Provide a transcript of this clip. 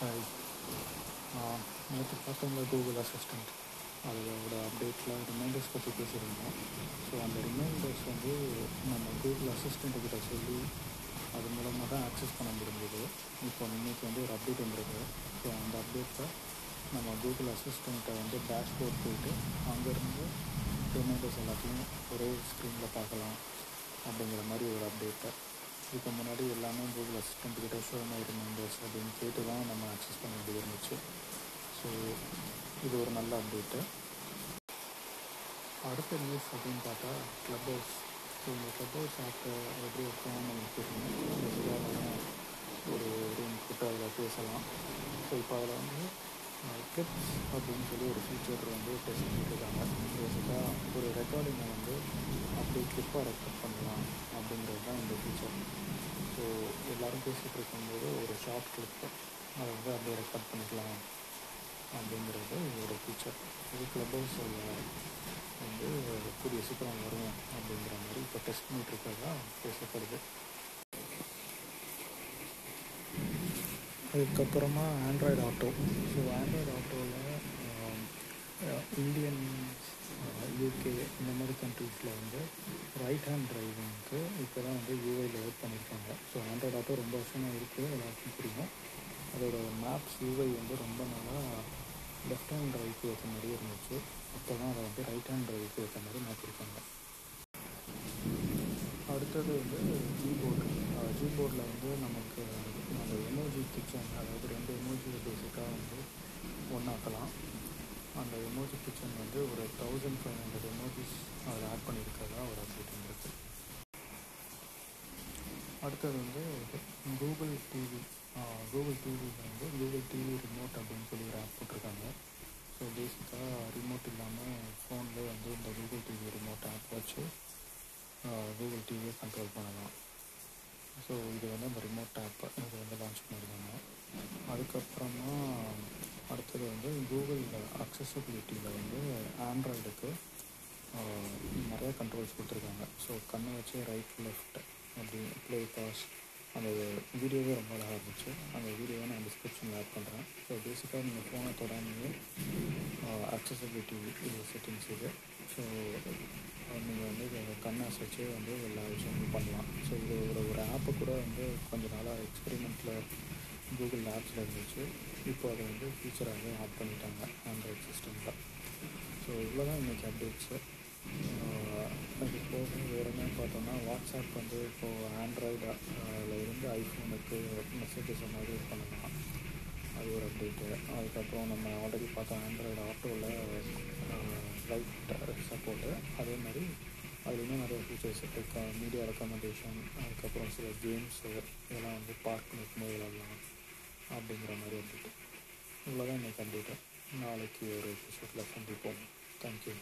Hi நேற்று பார்த்தோம்ல Google assistant அதோட அப்டேட்டில் ரிமைண்டர்ஸ் பற்றி பேசியிருந்தோம். ஸோ அந்த ரிமைண்டர்ஸ் வந்து நம்ம கூகுள் அசிஸ்டண்ட்டு கிட்ட சொல்லி அது மூலமாக தான் ஆக்சஸ் பண்ண முடிஞ்சது. இப்போ இன்னைக்கு வந்து ஒரு அப்டேட் வந்துருக்கு. ஸோ அந்த அப்டேட்டில் நம்ம கூகுள் அசிஸ்டண்ட்டை வந்து டேஷ்போர்ட் போயிட்டு அங்கேருந்து ரிமைண்டர்ஸ் எல்லாத்தையும் ஒரே ஸ்க்ரீனில் பார்க்கலாம் அப்படிங்கிற மாதிரி ஒரு அப்டேட்டை இதுக்கு முன்னாடி எல்லாமே கூகுள் அசிஸ்டண்ட் கிட்ட ஷோ மை ரிமைண்டர்ஸ் அப்படின்னு கேட்டு தான் நம்ம அக்சஸ் பண்ண வேண்டியது இருந்துச்சு. ஸோ இது ஒரு நல்ல அப்டேட்டு அடுத்த நியூஸ் அப்படின்னு பார்த்தா க்ளப் ஹவுஸ் ஸோ இந்த க்ளப் ஹவுஸ் ஆப்பை எப்படி இருக்கணும்னு நமக்கு தெரியும். ஒரு ரூம் கூட்ட அதில் பேசலாம். ஸோ இப்போ அதில் வந்து கிளிப்ஸ் அப்படின்னு சொல்லி ஒரு ஃபீச்சர் வந்து டெஸ்ட் பண்ணிட்டுருக்காங்க பேசிக்காக ஒரு ரெக்கார்டிங்கை வந்து அப்படியே கிளிப்பாக ரெக்கார்ட் பண்ணலாம் அப்படிங்கிறது தான் இந்த ஃபீச்சர் ஸோ எல்லோரும் பேசிகிட்டு இருக்கும்போது ஒரு ஷார்ட் கிளிப்பு அதை வந்து அப்படியே ரெக்கார்ட் பண்ணிக்கலாம் அப்படிங்கிறது இதோட ஃபீச்சர் இது கிளப் ஹவுஸில் வந்து கூடிய சீக்கிரம் வரும் அப்படிங்கிற மாதிரி இப்போ டெஸ்ட் பண்ணிட்டு இருக்கிறதா பேசப்படுது. அதுக்கப்புறமா ஆண்ட்ராய்டு ஆட்டோ ஸோ ஆண்ட்ராய்டு ஆட்டோவில் இந்தியன் யூகே இந்த மாதிரி கண்ட்ரீஸில் வந்து ரைட் ஹேண்ட் டிரைவிங்க்கு இப்போ தான் வந்து யூஐ லோட் பண்ணியிருக்காங்க ஸோ ஆண்ட்ராய்ட் ஆட்டோ ரொம்ப வருஷமாக இருக்குது எல்லாருக்கும் புரியும். அதோட மேப்ஸ் யூஐ வந்து ரொம்ப நாளாக லெஃப்ட் ஹேண்ட் டிரைவ்க்கு ஏற்ற மாதிரி இருந்துச்சு. இப்போ தான் அதை வந்து ரைட் ஹேண்ட் டிரைவ்க்கு ஏற்ற மாதிரி மாற்றிருக்காங்க அடுத்தது வந்து ஜிபோர்டு ஜிபோர்டில் வந்து நமக்கு அந்த எமோஜி கிச்சன் அதாவது ரெண்டு எமோஜி பேசிக்காக வந்து ஒன்றாக்கலாம் அந்த எமோஜி கிச்சன் வந்து ஒரு தௌசண்ட் ஃபைவ் ஹண்ட்ரட் எமோஜிஸ் அதில் ஆட் பண்ணியிருக்கிறதா ஒரு அப்டேட் வந்துருக்கு. அடுத்தது வந்து கூகுள் டிவி கூகுள் டிவியில் வந்து கூகுள் டிவி ரிமோட் அப்படின்னு சொல்லி ஒரு ஆப் போட்டிருக்காங்க. ஸோ பேசிக்காக ரிமோட் இல்லாமல் ஃபோன்லேயே வந்து இந்த கூகுள் டிவி ரிமோட் ஆப் வச்சு கூகுள் டிவியை கண்ட்ரோல் பண்ணலாம். ஸோ இது வந்து அந்த ரிமோட் ஆப் இது வந்து லான்ச் பண்ணியிருக்காங்க அதுக்கப்புறமா அடுத்தது வந்து கூகுள் அக்சஸபிலிட்டியில் வந்து ஆண்ட்ராய்டுக்கு நிறைய கண்ட்ரோல்ஸ் கொடுத்துருக்காங்க. ஸோ கண்ணை வச்சு ரைட் லெஃப்ட் அப்படி ப்ளே பாஸ் அந்த வீடியோவே ரொம்ப அழகாக இருந்துச்சு. அந்த வீடியோவை நான் டிஸ்கிரிப்ஷனில் ஆட் பண்ணுறேன் ஸோ பேசிக்காக நீங்கள் ஃபோனை தொடாமையே அக்சசபிலிட்டி இது செட்டிங்ஸ் இது. ஸோ நீங்கள் வந்து கண்ணை வச்சு வந்து எல்லா விஷயமும் பண்ணலாம். ஸோ இது ஒரு ஒரு ஆப்பை கூட வந்து கொஞ்ச நாளாக எக்ஸ்பெரிமெண்ட்டில் கூகுள் ஆப்ஸில் இருந்துச்சு. இப்போ அதை வந்து ஃபீச்சராகவே ஆட் பண்ணிட்டாங்க ஆண்ட்ராய்ட் சிஸ்டமில் ஸோ இவ்வளோ தான் இன்றைக்கி அப்டேட்ஸு அது போக வேறு என்ன பார்த்தோம்னா வாட்ஸ்அப் வந்து இப்போது ஆண்ட்ராய்டில் இருந்து ஐஃபோனுக்கு மெசேஜஸ் மாதிரி பண்ணலாம். அது ஒரு அப்டேட்டு அதுக்கப்புறம் நம்ம ஆல்ரெடி பார்த்தோம் ஆண்ட்ராய்டு ஆட்டோவில் லைட் சப்போர்ட்டு அதே மாதிரி அதில் இன்னும் நிறைய ஃபீச்சர்ஸ் இருக்குது மீடியா ரெக்கமெண்டேஷன் அதுக்கப்புறம் சில கேம்ஸு இதெல்லாம் வந்து பார்க் நிற்கும்போது விளாடலாம் அப்படிங்கிற மாதிரி வந்துட்டு இவ்வளோதான் இன்றைக்கி கண்டிப்பாக நாளைக்கு ஒரு எபிசோடில் சந்திப்போம் தேங்க்யூ